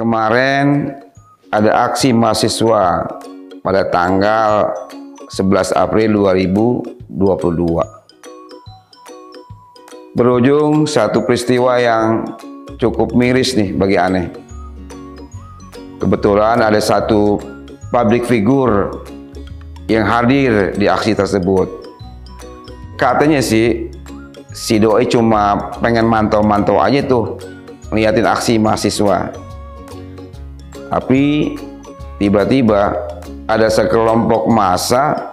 Kemarin ada aksi mahasiswa pada tanggal 11 April 2022. Berujung satu peristiwa yang cukup miris nih bagi aneh. Kebetulan ada satu public figure yang hadir di aksi tersebut. Katanya sih si doi cuma pengen mantau-mantau aja tuh ngeliatin aksi mahasiswa tapi tiba-tiba ada sekelompok masa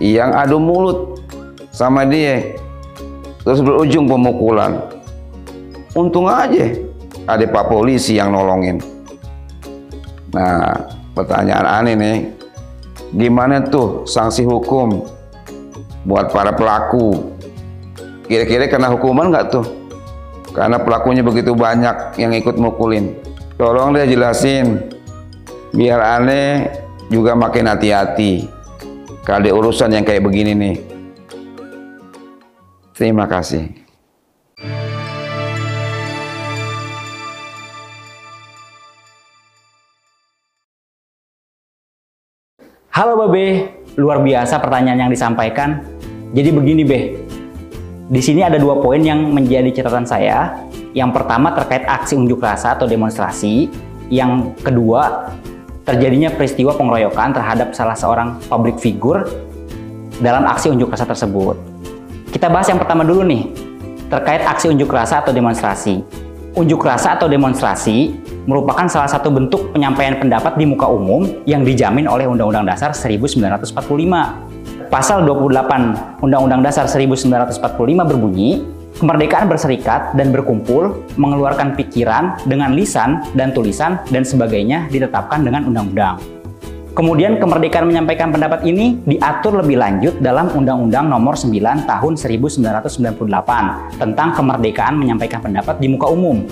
yang adu mulut sama dia. Terus berujung pemukulan. Untung aja ada Pak Polisi yang nolongin. Nah, pertanyaan aneh nih. Gimana tuh sanksi hukum buat para pelaku? Kira-kira kena hukuman nggak tuh? Karena pelakunya begitu banyak yang ikut mukulin. Tolong deh jelasin biar aneh juga makin hati-hati kalau urusan yang kayak begini nih. Terima kasih. Halo Babe, luar biasa pertanyaan yang disampaikan. Jadi begini Be, di sini ada dua poin yang menjadi catatan saya yang pertama terkait aksi unjuk rasa atau demonstrasi. Yang kedua, terjadinya peristiwa pengeroyokan terhadap salah seorang public figure dalam aksi unjuk rasa tersebut. Kita bahas yang pertama dulu nih, terkait aksi unjuk rasa atau demonstrasi. Unjuk rasa atau demonstrasi merupakan salah satu bentuk penyampaian pendapat di muka umum yang dijamin oleh Undang-Undang Dasar 1945. Pasal 28 Undang-Undang Dasar 1945 berbunyi, Kemerdekaan berserikat dan berkumpul, mengeluarkan pikiran dengan lisan dan tulisan dan sebagainya ditetapkan dengan undang-undang. Kemudian kemerdekaan menyampaikan pendapat ini diatur lebih lanjut dalam Undang-Undang Nomor 9 Tahun 1998 tentang kemerdekaan menyampaikan pendapat di muka umum.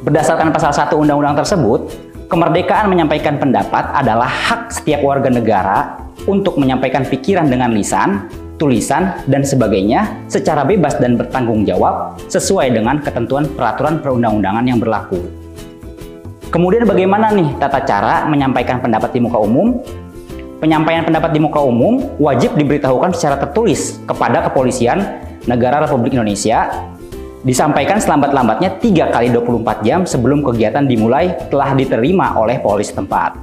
Berdasarkan pasal 1 Undang-Undang tersebut, kemerdekaan menyampaikan pendapat adalah hak setiap warga negara untuk menyampaikan pikiran dengan lisan, tulisan, dan sebagainya secara bebas dan bertanggung jawab sesuai dengan ketentuan peraturan perundang-undangan yang berlaku. Kemudian bagaimana nih tata cara menyampaikan pendapat di muka umum? Penyampaian pendapat di muka umum wajib diberitahukan secara tertulis kepada kepolisian negara Republik Indonesia disampaikan selambat-lambatnya 3 kali 24 jam sebelum kegiatan dimulai telah diterima oleh polisi tempat.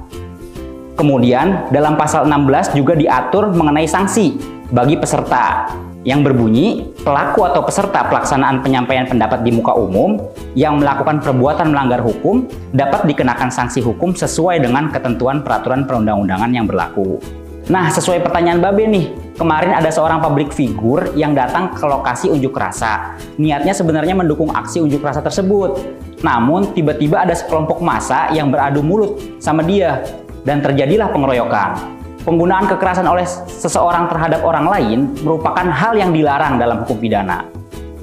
Kemudian dalam pasal 16 juga diatur mengenai sanksi bagi peserta yang berbunyi pelaku atau peserta pelaksanaan penyampaian pendapat di muka umum yang melakukan perbuatan melanggar hukum dapat dikenakan sanksi hukum sesuai dengan ketentuan peraturan perundang-undangan yang berlaku. Nah, sesuai pertanyaan Babe nih, kemarin ada seorang publik figur yang datang ke lokasi unjuk rasa. Niatnya sebenarnya mendukung aksi unjuk rasa tersebut. Namun, tiba-tiba ada sekelompok massa yang beradu mulut sama dia dan terjadilah pengeroyokan. Penggunaan kekerasan oleh seseorang terhadap orang lain merupakan hal yang dilarang dalam hukum pidana.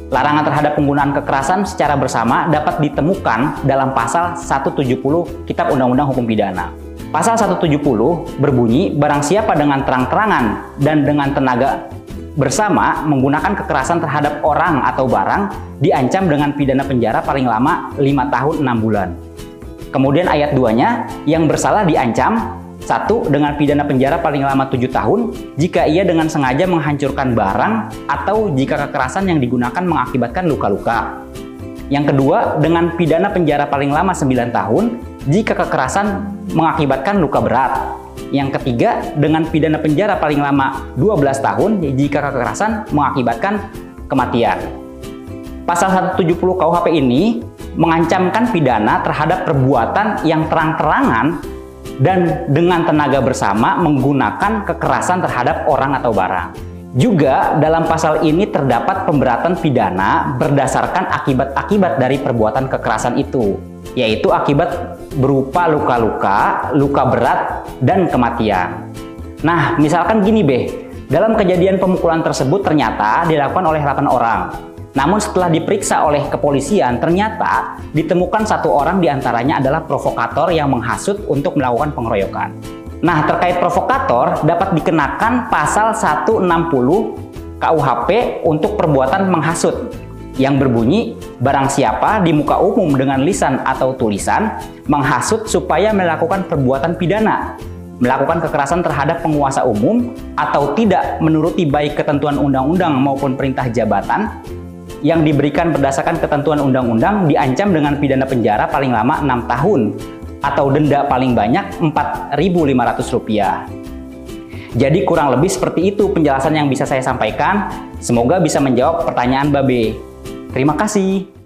Larangan terhadap penggunaan kekerasan secara bersama dapat ditemukan dalam pasal 170 Kitab Undang-Undang Hukum Pidana. Pasal 170 berbunyi barang siapa dengan terang-terangan dan dengan tenaga bersama menggunakan kekerasan terhadap orang atau barang diancam dengan pidana penjara paling lama 5 tahun 6 bulan. Kemudian ayat 2-nya yang bersalah diancam satu, dengan pidana penjara paling lama tujuh tahun jika ia dengan sengaja menghancurkan barang atau jika kekerasan yang digunakan mengakibatkan luka-luka. Yang kedua, dengan pidana penjara paling lama 9 tahun jika kekerasan mengakibatkan luka berat. Yang ketiga, dengan pidana penjara paling lama 12 tahun jika kekerasan mengakibatkan kematian. Pasal 170 KUHP ini mengancamkan pidana terhadap perbuatan yang terang-terangan dan dengan tenaga bersama menggunakan kekerasan terhadap orang atau barang. Juga dalam pasal ini terdapat pemberatan pidana berdasarkan akibat-akibat dari perbuatan kekerasan itu, yaitu akibat berupa luka-luka, luka berat, dan kematian. Nah, misalkan gini Beh, dalam kejadian pemukulan tersebut ternyata dilakukan oleh 8 orang. Namun setelah diperiksa oleh kepolisian, ternyata ditemukan satu orang di antaranya adalah provokator yang menghasut untuk melakukan pengeroyokan. Nah, terkait provokator dapat dikenakan pasal 160 KUHP untuk perbuatan menghasut. Yang berbunyi barang siapa di muka umum dengan lisan atau tulisan menghasut supaya melakukan perbuatan pidana, melakukan kekerasan terhadap penguasa umum atau tidak menuruti baik ketentuan undang-undang maupun perintah jabatan yang diberikan berdasarkan ketentuan undang-undang diancam dengan pidana penjara paling lama 6 tahun atau denda paling banyak Rp4.500. Jadi kurang lebih seperti itu penjelasan yang bisa saya sampaikan. Semoga bisa menjawab pertanyaan Babe. Terima kasih.